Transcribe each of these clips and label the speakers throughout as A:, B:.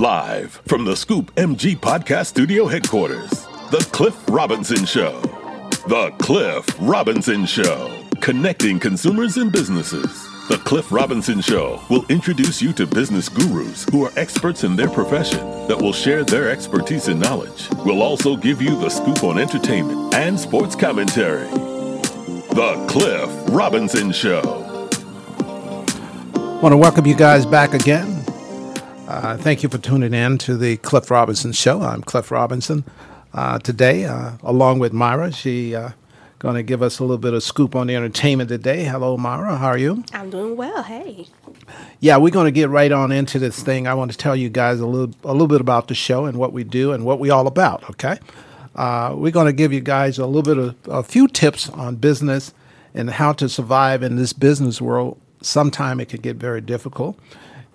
A: Live from the Scoop MG Podcast Studio headquarters, The Cliff Robinson Show. The Cliff Robinson Show. Connecting consumers and businesses. The Cliff Robinson Show will introduce you to business gurus who are experts in their profession that will share their expertise and knowledge. We'll also give you the scoop on entertainment and sports commentary. The Cliff Robinson Show.
B: want to welcome you guys back again. Uh, thank you for tuning in to the Cliff Robinson Show. I'm Cliff Robinson. Uh, today, uh, along with Myra, she uh, going to give us a little bit of scoop on the entertainment today. Hello, Myra. How are you?
C: I'm doing well. Hey.
B: Yeah, we're going to get right on into this thing. I want to tell you guys a little a little bit about the show and what we do and what we all about. Okay, uh, we're going to give you guys a little bit of a few tips on business and how to survive in this business world. Sometime it can get very difficult,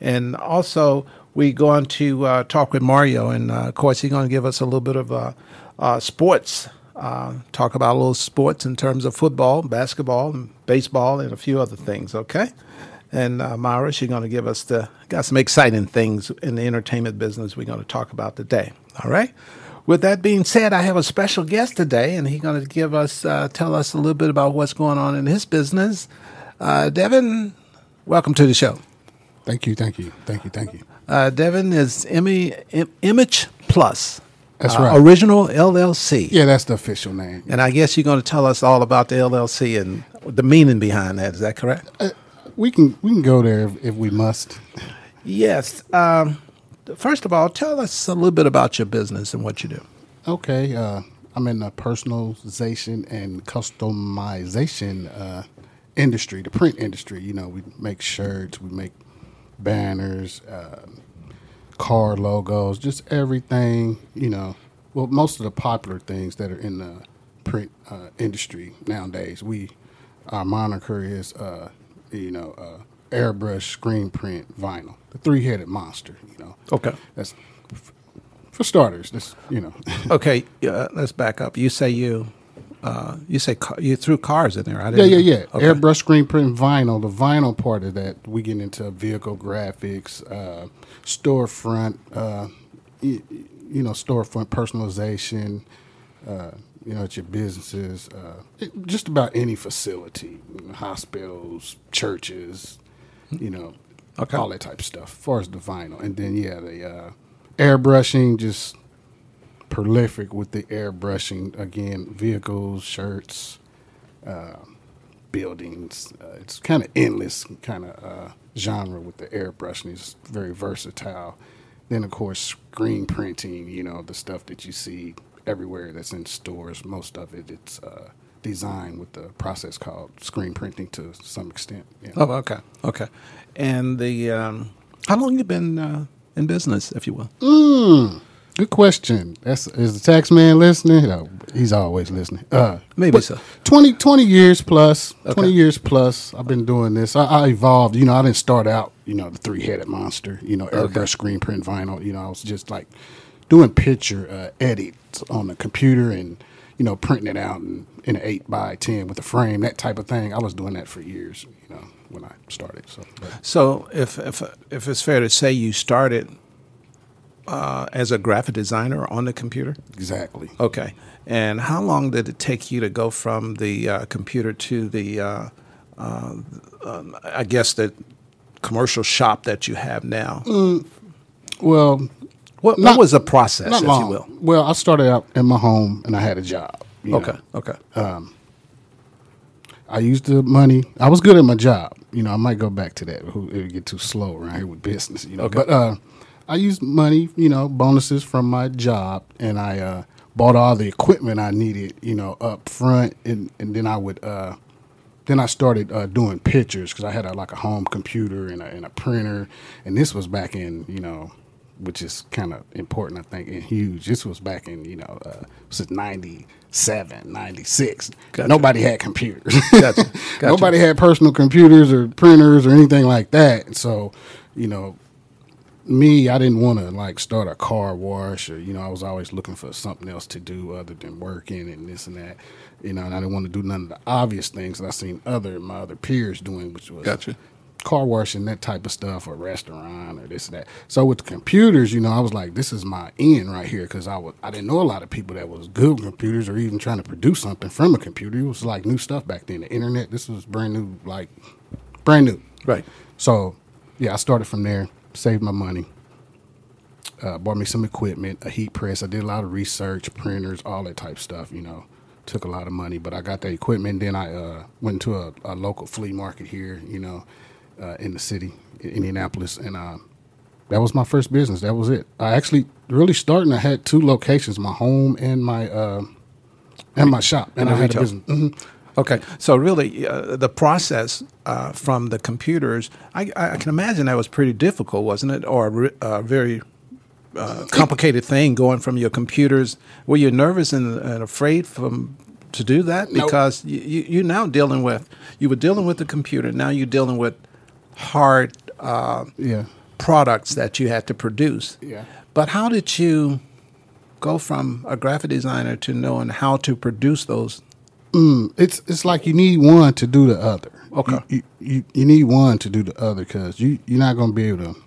B: and also we're going to uh, talk with Mario, and uh, of course he's going to give us a little bit of uh, uh, sports uh, talk about a little sports in terms of football, basketball, and baseball, and a few other things. Okay, and uh, Myra, she's going to give us the got some exciting things in the entertainment business we're going to talk about today. All right. With that being said, I have a special guest today, and he's going to give us uh, tell us a little bit about what's going on in his business. Devin, welcome to the show.
D: Thank you, thank you, thank you, thank you.
B: Uh, Devin is Emmy, Im- Image Plus.
D: That's
B: uh,
D: right.
B: Original LLC.
D: Yeah, that's the official name.
B: And I guess you're going to tell us all about the LLC and the meaning behind that. Is that correct?
D: Uh, we can we can go there if, if we must.
B: Yes. Um, first of all, tell us a little bit about your business and what you do.
D: Okay, uh, I'm in the personalization and customization uh, industry, the print industry. You know, we make shirts, we make banners, uh, car logos, just everything. You know, well, most of the popular things that are in the print uh, industry nowadays. We our moniker is uh, you know uh, airbrush screen print vinyl, the three headed monster. You know,
B: Okay.
D: that's for starters. That's you know.
B: Okay. Let's back up. You say you. Uh, you say ca- you threw cars in there. I
D: Yeah,
B: didn't
D: yeah, yeah.
B: Okay.
D: Airbrush screen print vinyl. The vinyl part of that, we get into vehicle graphics, uh, storefront, uh, you, you know, storefront personalization. Uh, you know, at your businesses, uh, it, just about any facility, you know, hospitals, churches, you know,
B: Okay.
D: all that type of stuff. As far as the vinyl, and then yeah, the uh, airbrushing just prolific with the airbrushing again, vehicles, shirts buildings. Uh, it's kind of endless kind of uh, genre with the airbrushing. It's very versatile. Then of course screen printing. You know the stuff that you see everywhere that's in stores. Most of it it's uh, designed with the process called screen printing to some extent. Yeah.
B: Oh, okay. Okay. And the um, how long you been uh, in business, if you will?
D: Mm, good question. That's is the tax man listening? No, he's always listening. Uh,
B: Maybe so.
D: 20, 20 years plus.
B: Okay.
D: 20 years plus. I've been doing this. I, I evolved. You know, I didn't start out, you know, the three headed monster, you know, airbrush
B: Okay.
D: screen print vinyl. You know, I was just like doing picture uh, edits on the computer and, you know, printing it out in, in an 8 by 10 with a frame, that type of thing. I was doing that for years, you know, when I started. So, but
B: So, if if if it's fair to say, you started uh, as a graphic designer on the computer.
D: exactly.
B: Okay. And how long did it take you to go from the uh, computer to the, uh, uh, um, I guess, the commercial shop that you have now?
D: Well,
B: What, what was the process,
D: Not
B: if
D: long.
B: you will?
D: Well, I started out in my home and I had a job.
B: Okay.
D: know.
B: Okay.
D: I used the money. I was good at my job. You know, I might go back to that. It would get too slow around here with business. You know,
B: Okay.
D: but uh, I used money. You know, bonuses from my job, and I uh, bought all the equipment I needed. You know, up front, and and then I would. Uh, then I started uh, doing pictures because I had a, like a home computer and a, and a printer, and this was back in you know, which is kind of important I think and huge. This was back in you know, uh, was it 97, 96.
B: Gotcha.
D: Nobody had computers.
B: Gotcha. Gotcha.
D: Nobody had personal computers or printers or anything like that. And so, you know, me, I didn't want to like start a car wash or, you know, I was always looking for something else to do other than working and this and that. You know, and I didn't want to do none of the obvious things that I seen other my other peers doing, which was
B: Gotcha.
D: car washing that type of stuff, or restaurant, or this and that. So with the computers, you know, I was like, this is my end right here because I was I didn't know a lot of people that was good with computers or even trying to produce something from a computer. It was like new stuff back then. The internet, this was brand new, like brand new.
B: Right.
D: So yeah, I started from there, saved my money, uh, bought me some equipment, a heat press. I did a lot of research, printers, all that type stuff. You know, took a lot of money, but I got the equipment. Then I uh, went to a, a, local flea market here. You know, uh, in the city, Indianapolis, and uh, that was my first business. That was it. I actually really starting. I had two locations: my home and my uh, and my shop, and, I had a business. Mm-hmm.
B: Okay, so really, uh, the process uh, from the computers, I, I, can imagine that was pretty difficult, wasn't it, or a uh, very uh, complicated thing going from your computers. Were you nervous and, and afraid from to do that because nope. you, you are now dealing with you were dealing with the computer. Now you're dealing with hard uh,
D: yeah.
B: products that you had to produce.
D: Yeah.
B: But how did you go from a graphic designer to knowing how to produce those?
D: Mm, it's it's like you need one to do the other.
B: Okay.
D: You you, you need one to do the other because you you're not going to be able to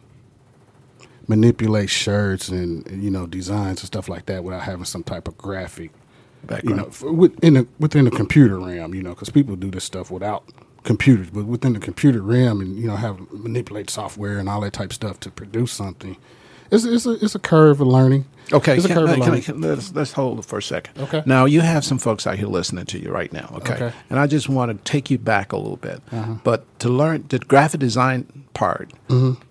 D: manipulate shirts and you know designs and stuff like that without having some type of graphic
B: background.
D: You know, within the, within the computer realm, you know, because people do this stuff without computers, but within the computer realm, and you know, have manipulate software and all that type of stuff to produce something. It's it's a it's a curve of learning.
B: Okay,
D: it's
B: can, can, can, can, let's, let's hold it for a second.
D: Okay.
B: Now you have some folks out here listening to you right now. Okay.
D: okay.
B: And I just want to take you back a little bit, uh-huh. but to learn the graphic design part.
D: Mm-hmm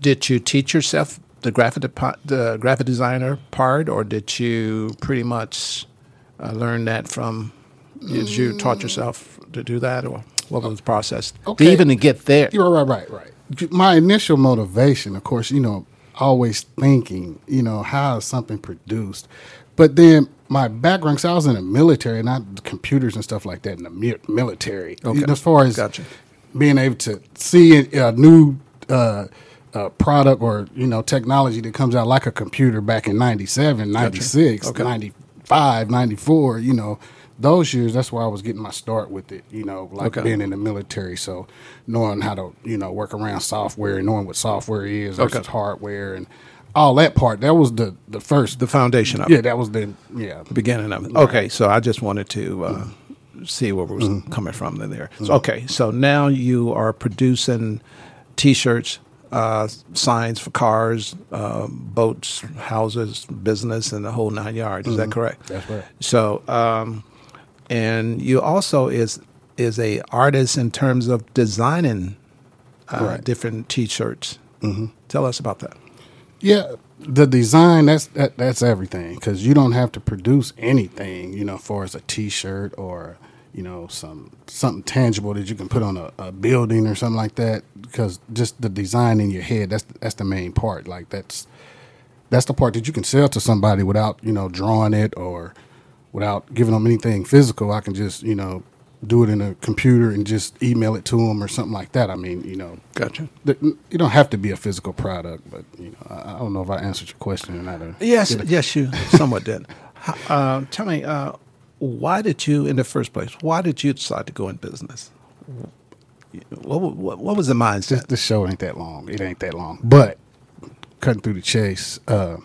B: did you teach yourself the graphic de- the graphic designer part, or did you pretty much uh, learn that from? Did you taught yourself to do that, or what was the process
D: okay.
B: to even to get there?
D: You're right, right, right. My initial motivation, of course, you know, always thinking, you know, how is something produced, but then my background, because I was in the military, not computers and stuff like that in the military.
B: Okay.
D: As far as
B: gotcha.
D: being able to see a new uh, uh, product or you know technology that comes out like a computer back in 97 96
B: okay.
D: 95 94 you know those years that's where i was getting my start with it you know like
B: okay.
D: being in the military so knowing how to you know work around software and knowing what software is versus
B: okay.
D: hardware and all that part that was the the first
B: the foundation of
D: yeah
B: it.
D: Yeah, that was the yeah
B: the beginning of it okay so i just wanted to uh, mm-hmm. see where was mm-hmm. coming from there so, okay so now you are producing t-shirts uh, signs for cars, uh, boats, houses, business, and the whole nine yards. Is mm-hmm. that correct?
D: That's right.
B: So, um, and you also is is a artist in terms of designing uh,
D: right.
B: different T-shirts.
D: Mm-hmm.
B: Tell us about that.
D: Yeah, the design that's that, that's everything because you don't have to produce anything, you know, for as a T-shirt or you know some something tangible that you can put on a, a, building or something like that because just the design in your head that's that's the main part like that's that's the part that you can sell to somebody without you know drawing it or without giving them anything physical i can just you know do it in a computer and just email it to them or something like that i mean you know
B: gotcha
D: th- you don't have to be a physical product but you know i, I don't know if i answered your question or not or,
B: yes yes you somewhat did uh, tell me uh, why did you, in the first place, why did you decide to go in business? What, what, what was the mindset?
D: This, this, show ain't that long. It ain't that long. But cutting through the chase, uh,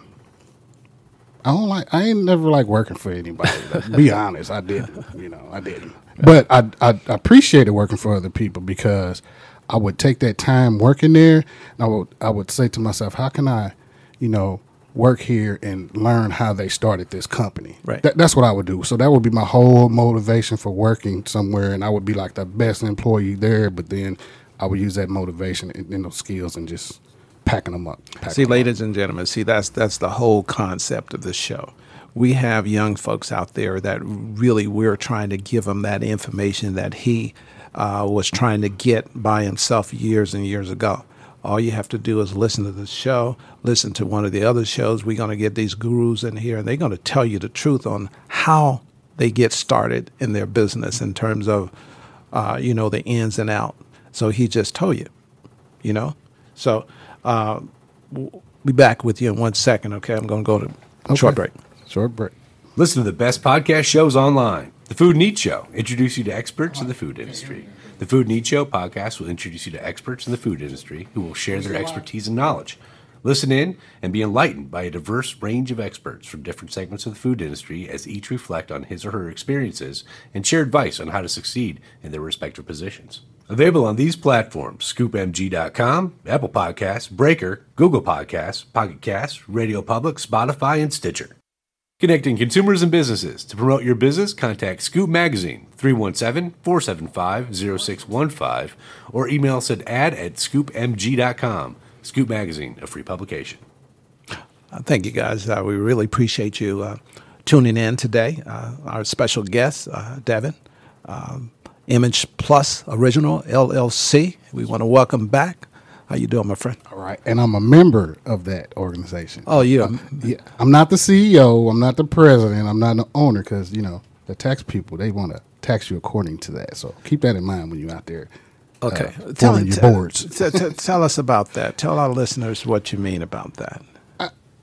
D: I don't like. I ain't never like working for anybody. be honest, I didn't. You know, I didn't. But I, I I appreciated working for other people because I would take that time working there, and I would I would say to myself, how can I, you know, work here and learn how they started this company.
B: Right.
D: That, that's what I would do. So that would be my whole motivation for working somewhere, and I would be like the best employee there. But then I would use that motivation and, and those skills and just packing them up. Packing
B: see,
D: them
B: ladies
D: up.
B: and gentlemen, see that's that's the whole concept of this show. We have young folks out there that really we're trying to give them that information that he uh, was trying to get by himself years and years ago. All you have to do is listen to the show, listen to one of the other shows. We're going to get these gurus in here, and they're going to tell you the truth on how they get started in their business in terms of, uh, you know, the ins and out. So he just told you, you know. So uh, we'll be back with you in one second. Okay, I'm going to go to
D: okay.
B: short break.
D: Short break.
C: Listen to the best podcast shows online. The Food and Eat Show. Introduce you to experts in the food industry. The Food Need Show podcast will introduce you to experts in the food industry who will share their expertise and knowledge. Listen in and be enlightened by a diverse range of experts from different segments of the food industry as each reflect on his or her experiences and share advice on how to succeed in their respective positions. Available on these platforms scoopmg.com, Apple Podcasts, Breaker, Google Podcasts, Pocket Casts, Radio Public, Spotify, and Stitcher. Connecting consumers and businesses. To promote your business, contact Scoop Magazine 317 475 0615 or email us at ad at scoopmg.com. Scoop Magazine, a free publication.
B: Uh, thank you, guys. Uh, we really appreciate you uh, tuning in today. Uh, our special guest, uh, Devin, um, Image Plus Original LLC. We want to welcome back. How you doing, my friend?
D: All right, and I'm a member of that organization.
B: Oh, you?
D: I'm, yeah, I'm not the CEO. I'm not the president. I'm not the owner because you know the tax people they want to tax you according to that. So keep that in mind when you're out there.
B: Okay,
D: uh,
B: tell,
D: your
B: tell-
D: boards.
B: t- t- tell us about that. Tell our listeners what you mean about that.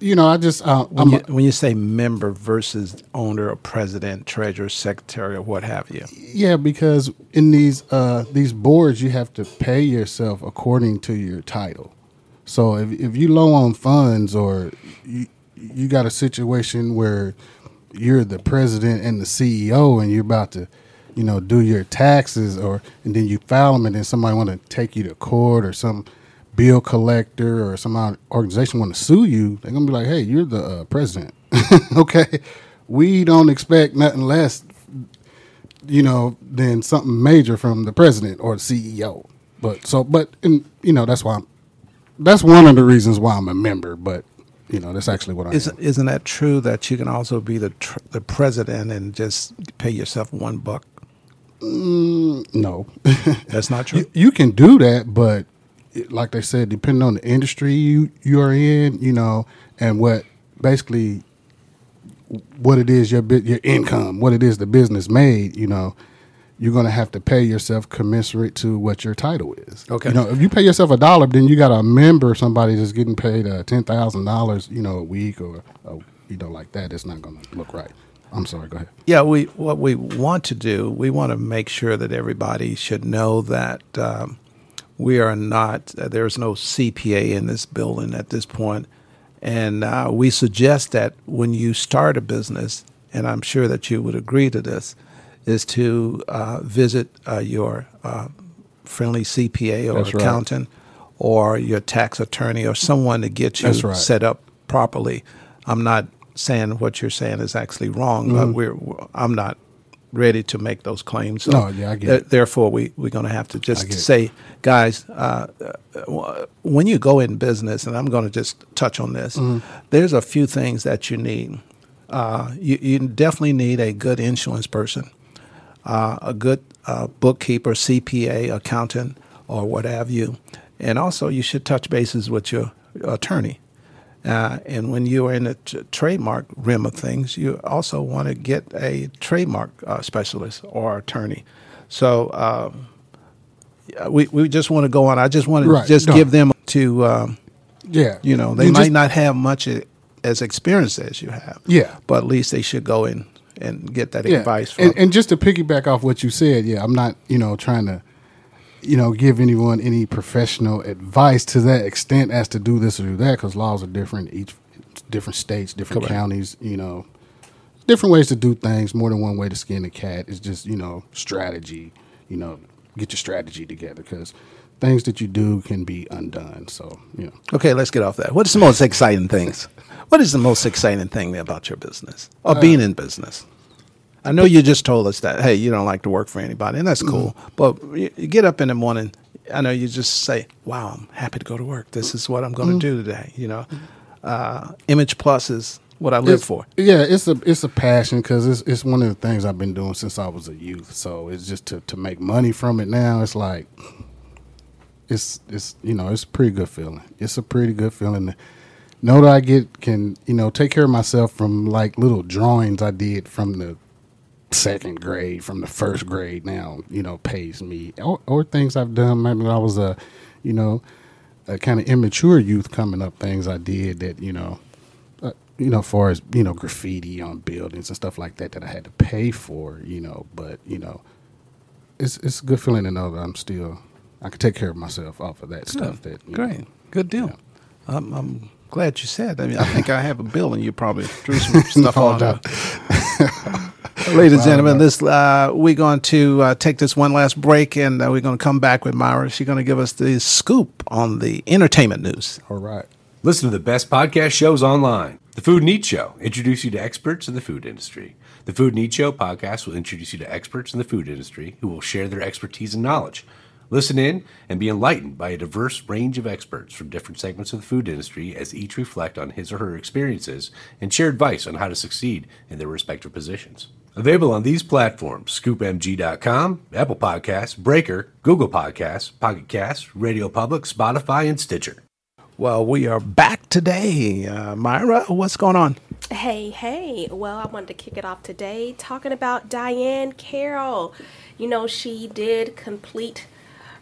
D: You know, I just uh,
B: When you, when you say member versus owner or president, treasurer, secretary, or what have you.
D: Yeah, because in these uh, these boards, you have to pay yourself according to your title. So if if you low on funds or you you got a situation where you're the president and the CEO and you're about to, you know, do your taxes or and then you file them and then somebody want to take you to court or some bill collector or some organization want to sue you, they're gonna be like, hey, you're the uh, president, okay? We don't expect nothing less you know, than something major from the president or the CEO. But so, but and you know, that's why I'm. That's one of the reasons why I'm a member. But you know, that's actually what I
B: Isn't,
D: am.
B: isn't that true that you can also be the tr- the president and just pay yourself one buck?
D: No,
B: That's not true.
D: you, you can do that, but like they said, depending on the industry you you are in, you know, and what basically what it is your your income, what it is the business made, you know. You're gonna have to pay yourself commensurate to what your title is.
B: Okay.
D: You know, if you pay yourself a dollar, then you got a member, somebody that's getting paid uh, ten thousand dollars, you know, a week or uh, you know, like that. It's not gonna look right. I'm sorry. Go ahead.
B: Yeah, we what we want to do, we want to make sure that everybody should know that um, we are not. Uh, there's no CPA in this building at this point, and uh, we suggest that when you start a business, and I'm sure that you would agree to this, is to uh, visit uh, your uh, friendly CPA or
D: That's right.
B: accountant or your tax attorney or someone to get you
D: right.
B: set up properly. I'm not saying what you're saying is actually wrong, but we're, I'm not ready to make those claims. So.
D: No, yeah, I get
B: th-. Therefore, we, we're going to have to just
D: get it.
B: say, guys, uh, uh, when you go in business, and I'm going to just touch on this,
D: Mm-hmm.
B: there's a few things that you need. Uh, you, you definitely need a good insurance person uh, a good uh, bookkeeper, CPA, accountant, or what have you. And also, you should touch bases with your attorney. Uh, and when you are in the t- trademark rim of things, you also want to get a trademark uh, specialist or attorney. So um, we, we just want to go on. I just want to just
D: No.
B: give them to, um,
D: Yeah.
B: you know, they
D: You
B: might
D: just-
B: not have much as experience as you have.
D: Yeah.
B: But at least they should go in and get that advice from
D: And, and just to piggyback off what you said, yeah, I'm not, you know, trying to, you know, give anyone any professional advice to that extent as to do this or do that because laws are different each different states, different
B: Correct.
D: counties, you know, different ways to do things. More than one way to skin a cat. It's just you know strategy. You know, get your strategy together because things that you do can be undone. So you know,
B: Okay, let's get off that. What is the most exciting things? What is the most exciting thing about your business or
D: Uh,
B: being in business? I know you just told us that, hey, you don't like to work for anybody, and that's cool.
D: Mm-hmm.
B: But you, get up in the morning, I know you just say, wow, I'm happy to go to work. This is what I'm going
D: Mm-hmm.
B: to do today. You know, uh, Image Plus is what I live
D: It's-
B: for.
D: Yeah, it's a it's a passion because it's it's one of the things I've been doing since I was a youth. So it's just to to make money from it now. It's like it's it's you know it's a pretty good feeling. It's a pretty good feeling to know that I get can you know take care of myself from like little drawings I did from the second grade, from the first grade. Now you know pays me or, or things I've done. Maybe when I was a you know a kind of immature youth coming up. Things I did that you know uh, you know, far as you know, graffiti on buildings and stuff like that that I had to pay for, you know. But you know, it's it's a good feeling to know that I'm still I can take care of myself off of that stuff. That
B: Great.
D: know.
B: Good deal. I'm, I'm glad you said. I mean, I think I have a bill, and you probably threw some stuff
D: No
B: on it. Ladies and gentlemen, this uh, we're going to uh, take this one last break, and uh, we're going to come back with Myra. She's going to give us the scoop on the entertainment news.
D: All right.
C: Listen to the best podcast shows online. The Food and Eat Show introduce you to experts in the food industry. The Food and Eat Show podcast will introduce you to experts in the food industry who will share their expertise and knowledge. Listen in and be enlightened by a diverse range of experts from different segments of the food industry as each reflect on his or her experiences and share advice on how to succeed in their respective positions. Available on these platforms scoopmg.com, Apple Podcasts, Breaker, Google Podcasts, Pocket Casts, Radio Public, Spotify, and Stitcher.
B: Well, we are back today. Uh, Myra, what's going on?
E: Hey, hey. Well, I wanted to kick it off today talking about Diahann Carroll. You know, she did complete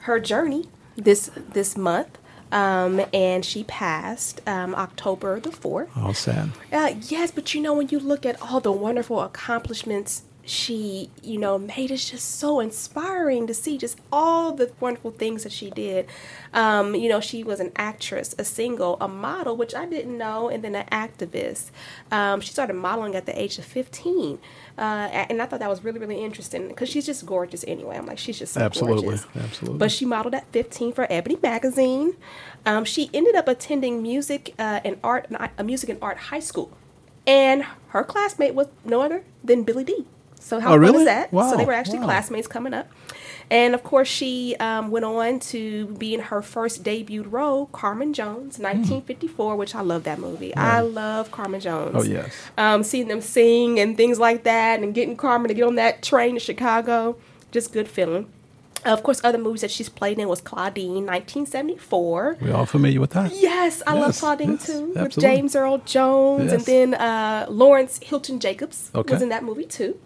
E: her journey this this month. Um, and she passed um, October the 4th.
B: All sad.
E: Uh, yes, but you know, when you look at all the wonderful accomplishments she, you know, made, it's just so inspiring to see just all the wonderful things that she did. Um, you know, she was an actress, a single, a model, which I didn't know, and then an activist. Um, she started modeling at the age of 15. Uh, and I thought that was really, really interesting because she's just gorgeous anyway. I'm like, she's just so
B: Absolutely,
E: gorgeous.
B: absolutely.
E: But she modeled at 15 for Ebony magazine. Um, she ended up attending music uh, and art, a music and art high school, and her classmate was no other than Billy Dee. So how
B: Oh,
E: fun
B: really?
E: is that? So they were actually
B: wow.
E: classmates coming up. And of course, she um, went on to be in her first debut role, Carmen Jones, 1954, which I love that movie. I love Carmen Jones.
B: Hmm. Oh, yes.
E: Um, seeing them sing and things like that, and getting Carmen to get on that train to Chicago, just good feeling. Of course, other movies that she's played in was Claudine, 1974.
B: We all familiar with that?
E: Yes, I love Claudine
B: yes,
E: too, with. James Earl Jones,
B: Yes.
E: and then uh, Lawrence Hilton Jacobs
B: Okay.
E: was in that movie too.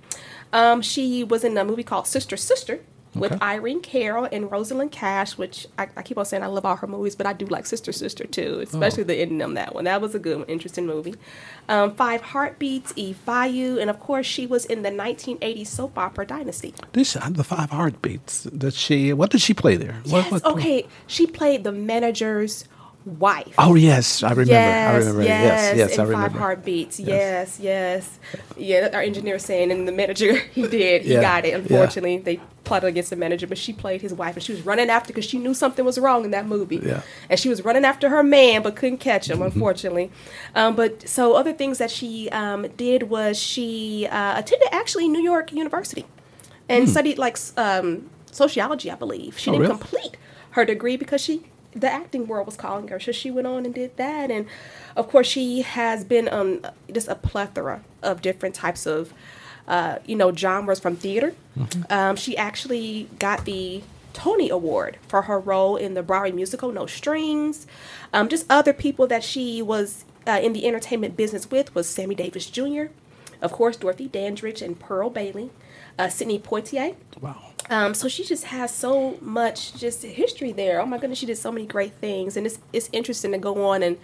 E: Um, she was in a movie called Sister Sister with
B: Okay.
E: Irene Cara and Rosalind Cash, which I, I keep on saying I love all her movies, but I do like Sister Sister too, especially
B: Oh.
E: the ending on that one. That was a good, one, interesting movie. Um, Five Heartbeats, Eve Bayou, and of course she was in the 1980s soap opera Dynasty.
B: This uh, the five heartbeats. Did she? What did she play there? What,
E: Yes,
B: what-
E: okay, she played the manager's wife.
B: Oh yes, I remember.
E: Yes,
B: I remember.
E: yes,
B: Yes, yes, I
E: Five. Heartbeats. Yes, yes, Yeah, our engineer was saying, and the manager, he did. He
B: Yeah,
E: got it.
B: yeah.
E: Unfortunately, they plotted against the manager, but she played his wife, and she was running after because she knew something was wrong in that movie.
B: Yeah. Mm-hmm.
E: And she was running after her man, but couldn't catch him, unfortunately. Um, but so other things that she um, did was she uh, attended actually New York University and studied like um, sociology, I believe. She
B: Hmm. Oh,
E: didn't
B: really?
E: complete her degree because she the acting world was calling her so she went on and did that and of course she has been on just a plethora of different types of uh, you know genres from theater. Um, she actually got the tony award for her role in the broadway musical no strings. Um, just other people that she was uh, in the entertainment business with was sammy davis jr of course dorothy dandridge and pearl bailey uh, sidney poitier.
B: Wow.
E: Um, so she just has so much just history there. Oh my goodness, she did so many great things, and it's it's interesting to go on and.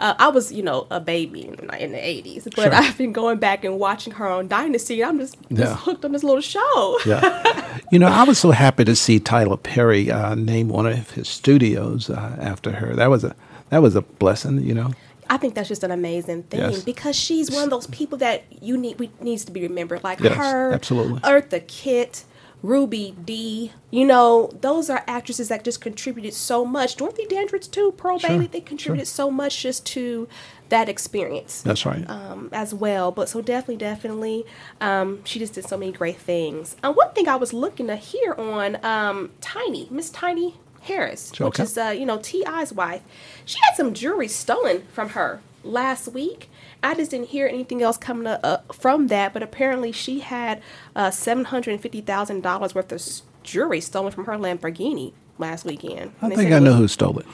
E: Uh, I was, you know, a baby in, in the '80s, but
B: Sure.
E: I've been going back and watching her on Dynasty. And I'm just,
B: Yeah.
E: just hooked on this little show.
B: Yeah. you know, I was so happy to see Tyler Perry uh, name one of his studios uh, after her. That was a that was a blessing. You know.
E: I think that's just an amazing thing
B: Yes.
E: because she's one of those people that you need we, needs to be remembered, like
B: Yes,
E: her,
B: absolutely.
E: Eartha Kitt, Ruby D. You know, those are actresses that just contributed so much. Dorothy Dandridge too, Pearl
B: Sure,
E: Bailey, they contributed so much just to that experience.
B: That's right.
E: Um, as well, but so definitely, definitely, um, she just did so many great things. Uh, one thing I was looking to hear on um, Tiny, Miss Tiny Harris, which
B: Okay.
E: is uh, you know T.I.'s wife. She had some jewelry stolen from her last week. I just didn't hear anything else coming up, uh, from that, but apparently she had uh, seven hundred and fifty thousand dollars worth of jewelry stolen from her Lamborghini last weekend.
B: I think I know who stole it.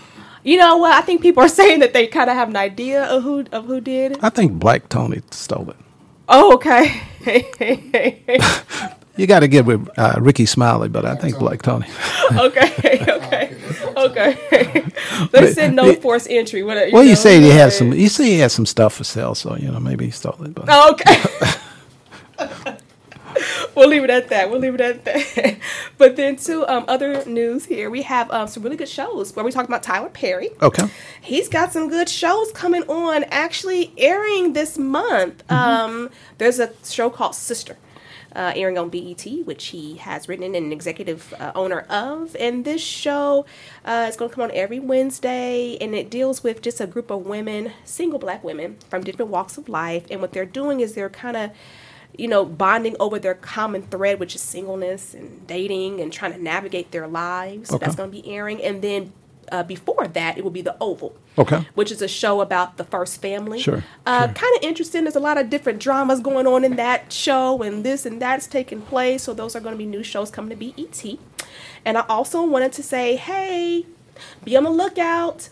E: You know what? I think people are saying that they kind of have an idea of who of who did.
B: I think Black Tony stole it.
E: Oh, okay.
B: You got to get with uh, Rickey Smiley, but I think Black Tony.
E: okay, okay, okay. they said no force entry. What?
B: well, you say he has some. You say he has some stuff for sale, so you know maybe he stole it. But
E: Okay. we'll leave it at that. We'll leave it at that. but then, to um, other news here, we have um, some really good shows where we talk about Tyler Perry.
B: Okay.
E: He's got some good shows coming on, actually airing this month.
B: Mm-hmm.
E: Um, there's a show called Sister. Uh, airing on BET, which he has written and an executive uh, owner of. And this show uh, is going to come on every Wednesday, and it deals with just a group of women, single black women from different walks of life. And what they're doing is they're kind of you know, bonding over their common thread, which is singleness and dating and trying to navigate their lives. So
B: Okay.
E: that's going to be airing. And then uh, before that, it will be The Oval.
B: Okay.
E: Which is a show about the first family.
B: Sure,
E: Uh,
B: sure.
E: Kind of interesting. There's a lot of different dramas going on in that show, and this and that's taking place. So those are going to be new shows coming to BET. And I also wanted to say, hey, be on the lookout.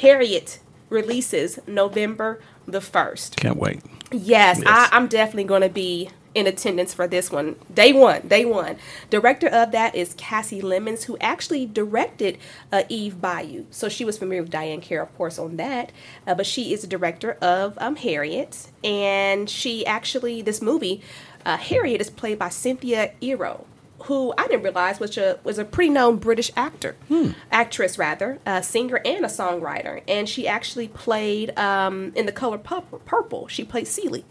E: Harriet releases November the 1st.
B: Can't wait.
E: Yes,
B: Yes.
E: I, I'm definitely going to be in attendance for this one. Day one, day one. Director of that is Kasi Lemmons, who actually directed uh, Eve Bayou. So she was familiar with Diane Kerr, of course, on that. Uh, but she is the director of um, Harriet. And she actually, this movie, uh, Harriet is played by Cynthia Erivo. Who I didn't realize was a was a pretty known British actor, actress rather, a singer and a songwriter, and she actually played um, in the color purple. purple. She played Celie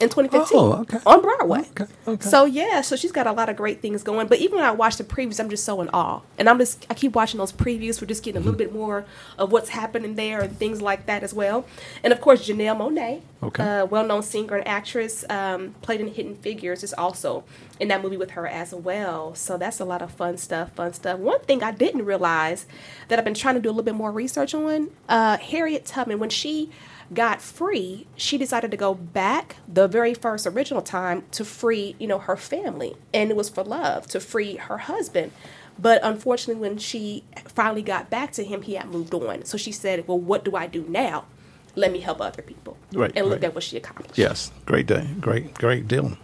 E: in 2015
B: Oh, okay.
E: on Broadway.
B: Okay, okay.
E: So yeah, so she's got a lot of great things going. But even when I watch the previews, I'm just so in awe, and I'm just I keep watching those previews. We're just getting a little bit more of what's happening there and things like that as well. And of course, Janelle Monáe,
B: Okay.
E: uh, well-known singer and actress, um, played in Hidden Figures, is also in that movie with her as well. So that's a lot of fun stuff. Fun stuff. One thing I didn't realize that I've been trying to do a little bit more research on, uh, Harriet Tubman, when she got free, she decided to go back the very first original time to free, you know, her family. And it was for love, to free her husband. But unfortunately, when she finally got back to him, he had moved on. So she said, Well, what do I do now? Let me help other people.
B: Right,
E: And look
B: right.
E: at what she accomplished.
B: Yes. Great day. Great, great deal.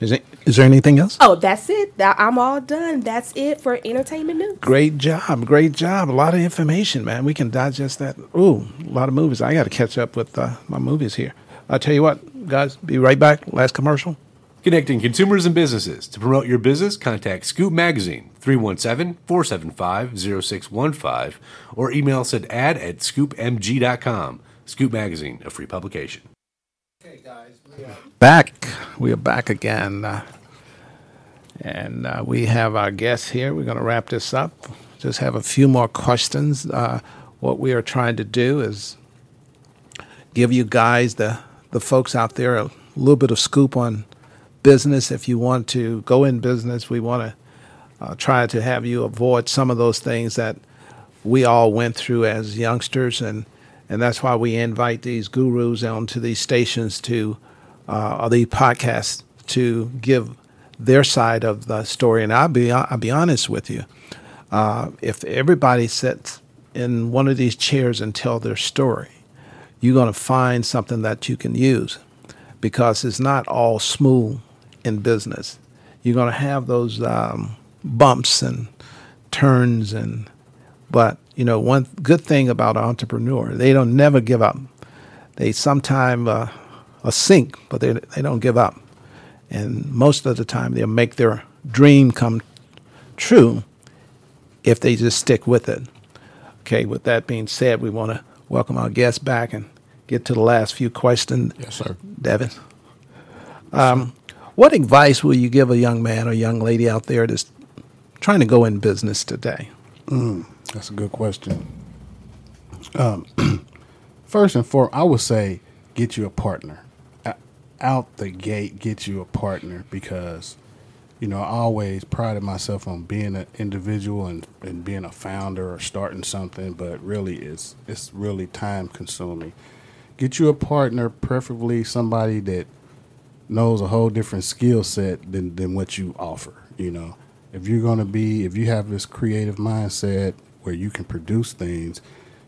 B: Is it? Is there anything else?
E: Oh, that's it. I'm all done. That's it for entertainment news.
B: Great job. Great job. A lot of information, man. We can digest that. Ooh, a lot of movies. I got to catch up with uh, my movies here. I'll tell you what, guys, be right back. Last commercial.
C: Connecting consumers and businesses. To promote your business, contact Scoop Magazine, 317 475 0615, or email us at ad at scoopmg.com. Scoop Magazine, a free publication. Okay, guys.
B: Back. We are back again. Uh, and uh, we have our guests here. We're going to wrap this up. Just have a few more questions. Uh, what we are trying to do is give you guys, the, the folks out there, a little bit of scoop on business. If you want to go in business, we want to uh, try to have you avoid some of those things that we all went through as youngsters, and and that's why we invite these gurus onto these stations to uh, the podcast to give their side of the story. And I'll be I'll be honest with you, uh, if everybody sits in one of these chairs and tell their story, you're going to find something that you can use because it's not all smooth in business. You're going to have those um, bumps and turns and but you know one good thing about an entrepreneur they don't never give up they sometimes uh, uh, sink but they, they don't give up and most of the time they'll make their dream come true if they just stick with it okay with that being said we want to welcome our guests back and get to the last few questions
D: Yes, sir.
B: devin um, what advice will you give a young man or young lady out there that's trying to go in business today
D: That's a good question. Um, first and foremost, I would say get you a partner. Out the gate, get you a partner because, you know, I always prided myself on being an individual and, and being a founder or starting something, but really it's it's really time consuming. Get you a partner, preferably somebody that knows a whole different skill set than, than what you offer. You know, if you're going to be, if you have this creative mindset where you can produce things,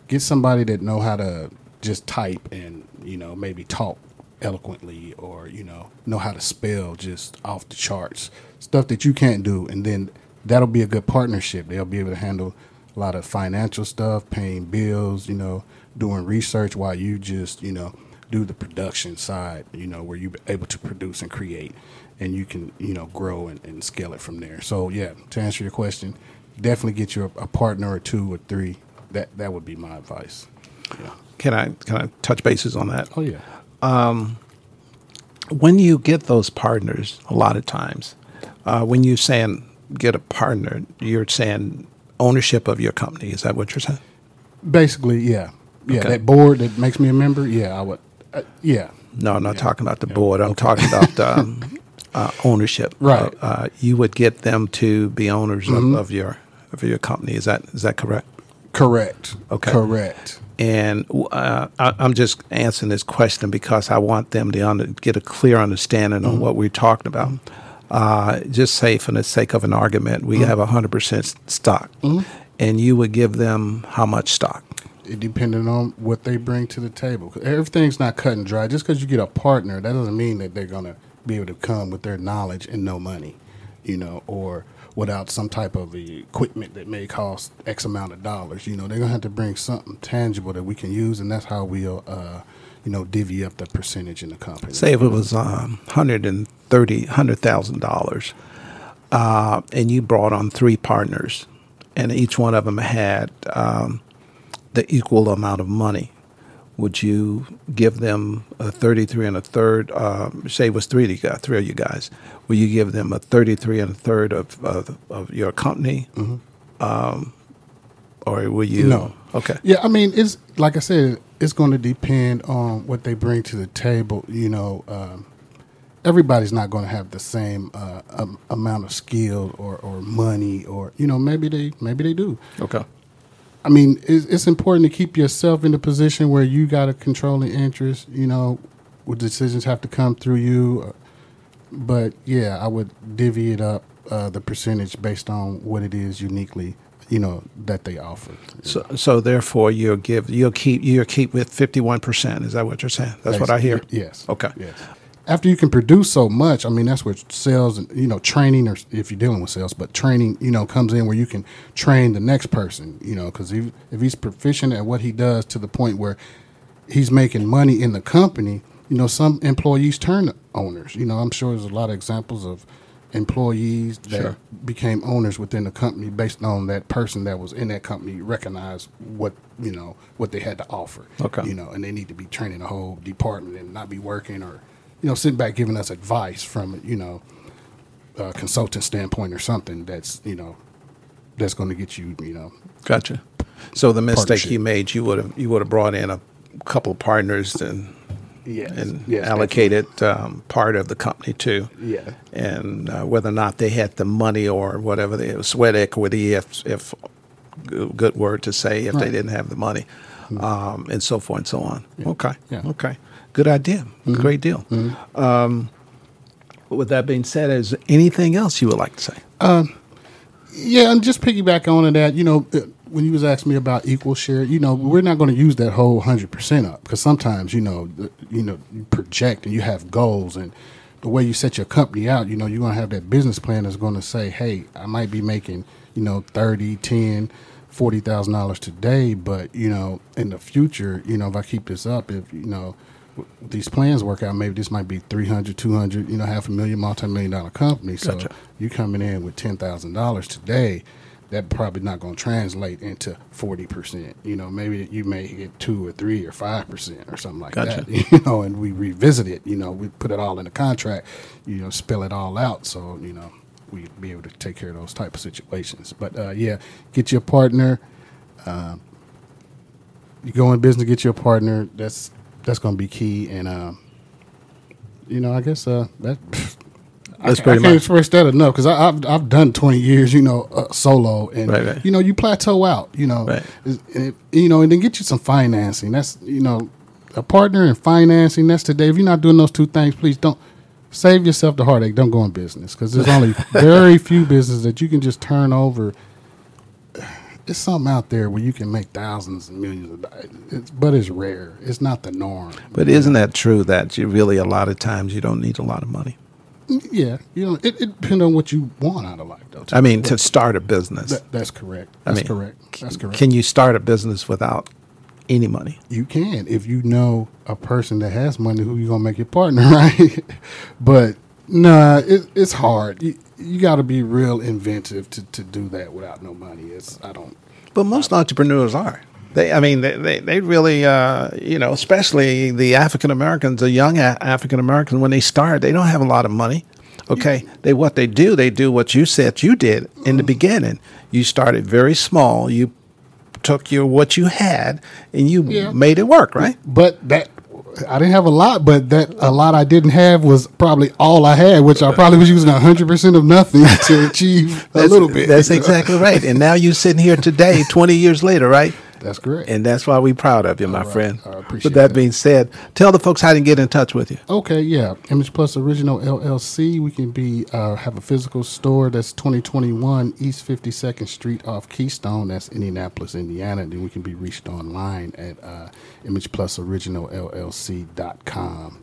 D: get somebody that know how to just type and you know maybe talk eloquently or you know know how to spell just off the charts stuff that you can't do and then that'll be a good partnership they'll be able to handle a lot of financial stuff paying bills you know doing research while you just you know do the production side. You know, where you're able to produce and create, and you can you know grow and, and scale it from there. So yeah, to answer your question, definitely get you a, a partner or two or three. That that would be my advice. Yeah.
B: Can I can I touch bases on that?
D: Oh yeah.
B: When you get those partners, a lot of times, uh, when you saying get a partner, you're saying ownership of your company. Is that what you're saying?
D: Basically, yeah, yeah.
B: Okay.
D: That board that makes me a member. Yeah, I would. Uh, yeah.
B: No, I'm not talking about the board. I'm talking about um, uh, ownership.
D: Right.
B: Uh, you would get them to be owners of, of your of your company. Is that is that correct?
D: Correct.
B: Okay.
D: Correct.
B: And uh, I, I'm just answering this question because I want them to under, get a clear understanding on what we're talking about. Uh, just say, for the sake of an argument, we have 100% stock, and you would give them how much stock?
D: It depending on what they bring to the table. Everything's not cut and dry. Just because you get a partner, that doesn't mean that they're gonna be able to come with their knowledge and no money, you know, or without some type of equipment that may cost X amount of dollars. You know, they're gonna have to bring something tangible that we can use, and that's how we'll, uh, you know, divvy up the percentage in the company.
B: Say if it was um, $130,000, $100,000, uh, and you brought on three partners, and each one of them had um, the equal amount of money. Would you give them a 33 and a third? Um, say it was three of you guys, three of you guys. Will you give them a 33 and a third of, of, of your company? Um, or will you?
D: No.
B: Okay.
D: Yeah, I mean, it's like I said, it's going to depend on what they bring to the table. You know, um, everybody's not going to have the same uh, um, amount of skill or, or money, or you know, maybe they maybe they do.
B: Okay.
D: I mean, it's, it's important to keep yourself in a position where you got a controlling interest. You know, where decisions have to come through you. But yeah, I would divvy it up uh, the percentage based on what it is uniquely, you know, that they offer.
B: So, so therefore, you'll give, you'll keep, you'll keep with fifty-one percent. Is that what you're saying? That's what I hear.
D: Yes.
B: Okay.
D: Yes. After you can produce so much, I mean, that's where sales and you know training, or if you're dealing with sales, but training, you know, comes in where you can train the next person, you know, because if if he's proficient at what he does to the point where he's making money in the company, you know, some employees turn owners. You know, I'm sure there's a lot of examples of employees that
B: Sure.
D: became owners within the company based on that person that was in that company recognized what you know what they had to offer.
B: Okay.
D: You know, and they need to be training the whole department and not be working or you know sitting back giving us advice from you know a consultant standpoint or something that's you know that's going to get you you know
B: Gotcha. So the mistake you made, you would have you would have brought in a couple of partners and
D: yes,
B: and
D: yes,
B: allocated um, part of the company too.
D: Yeah.
B: And uh, whether or not they had the money or whatever, they sweat equity, if if good word to say, if they
D: Right. Mm-hmm.
B: didn't have the money, um, and so forth and so on. Okay.
D: Yeah. Mm-hmm.
B: Okay. Good idea. Great deal. Um, with that being said, is there anything else you would like to say?
D: Yeah, and just piggyback on to that, you know, uh, when you was asking me about equal share, you know, we're not going to use that whole hundred percent up because sometimes, you know, the, you know, you project and you have goals, and the way you set your company out, you know, you're going to have that business plan that's going to say, hey, I might be making, you know, 30, 10, forty thousand dollars today, but you know, in the future, you know, if I keep this up, if you know. These plans work out. Maybe this might be 300, 200, you know, half a million, multi-million dollar company. So
B: Gotcha.
D: you coming in with ten thousand dollars today, that probably not going to translate into forty percent. You know, maybe you may get two or three or five percent or something like
B: Gotcha.
D: that. You know, and we revisit it. You know, we put it all in the contract. You know, spell it all out. So you know, we'd be able to take care of those type of situations. But uh, yeah, get your partner. Uh, you go in business, get your partner. That's that's going to be key. And um, you know, I guess uh, that.
B: That's
D: I,
B: pretty
D: I can't
B: much-
D: express that enough because I've I've done twenty years, you know, uh, solo, and
B: Right, right.
D: you know, you plateau out, you know,
B: Right.
D: And you know, and then get you some financing. That's you know, a partner and financing. That's today. If you're not doing those two things, please don't save yourself the heartache. Don't go in business because there's only very few businesses that you can just turn over. It's something out there where you can make thousands and millions of dollars, it's, but it's rare. It's not the norm.
B: But isn't that true that you really a lot of times you don't need a lot of money?
D: Mm, yeah, you know, it, it depends on what you want out of life, though. too.
B: I mean, to start a business.
D: That, that's correct.
B: I
D: That's
B: mean,
D: correct. That's correct.
B: Can you start a business without any money?
D: You can if you know a person that has money who you're gonna make your partner, right? but nah, it, it's hard. You, you got to be real inventive to, to do that without no money. It's I don't.
B: But most entrepreneurs are. They, I mean, they, they, they really, uh, you know, especially the African Americans, the young African Americans, when they start, they don't have a lot of money. Okay, they what they do, they do what you said you did in the beginning. You started very small. You took your what you had and you
D: Yeah.
B: made it work, right?
D: But that I didn't have a lot, but that a lot I didn't have was probably all I had, which I probably was using hundred percent of nothing to achieve a little bit.
B: That's exactly right. And now you're sitting here today, 20 years later, right?
D: That's correct.
B: And that's why we're proud of you, my friend.
D: I appreciate
B: With that
D: that.
B: being said, tell the folks how to get in touch with you.
D: Okay, yeah. Image Plus Original LLC. We can be uh, have a physical store that's 2021 East 52nd Street off Keystone. That's Indianapolis, Indiana. And then we can be reached online at uh, imageplusoriginalllc.com.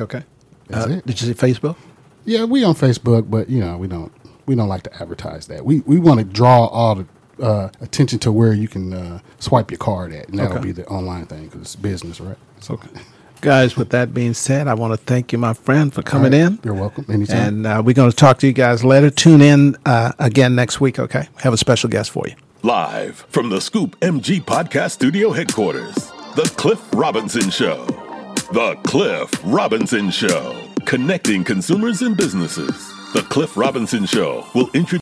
B: Okay.
D: That's
B: Uh,
D: it.
B: Did you say Facebook?
D: Yeah, we on Facebook, but you know we don't we don't like to advertise that. We we want to draw all the uh, attention to where you can uh, swipe your card at, and that'll
B: Okay.
D: be the online thing because it's business, right? So,
B: Guys, with that being said, I want to thank you, my friend, for coming
D: All right.
B: in.
D: You're welcome. Anytime.
B: And uh, we're going to talk to you guys later. Tune in uh, again next week, okay? Have a special guest for you.
A: Live from the Scoop MG Podcast Studio headquarters, The Cliff Robinson Show. The Cliff Robinson Show. Connecting consumers and businesses. The Cliff Robinson Show will introduce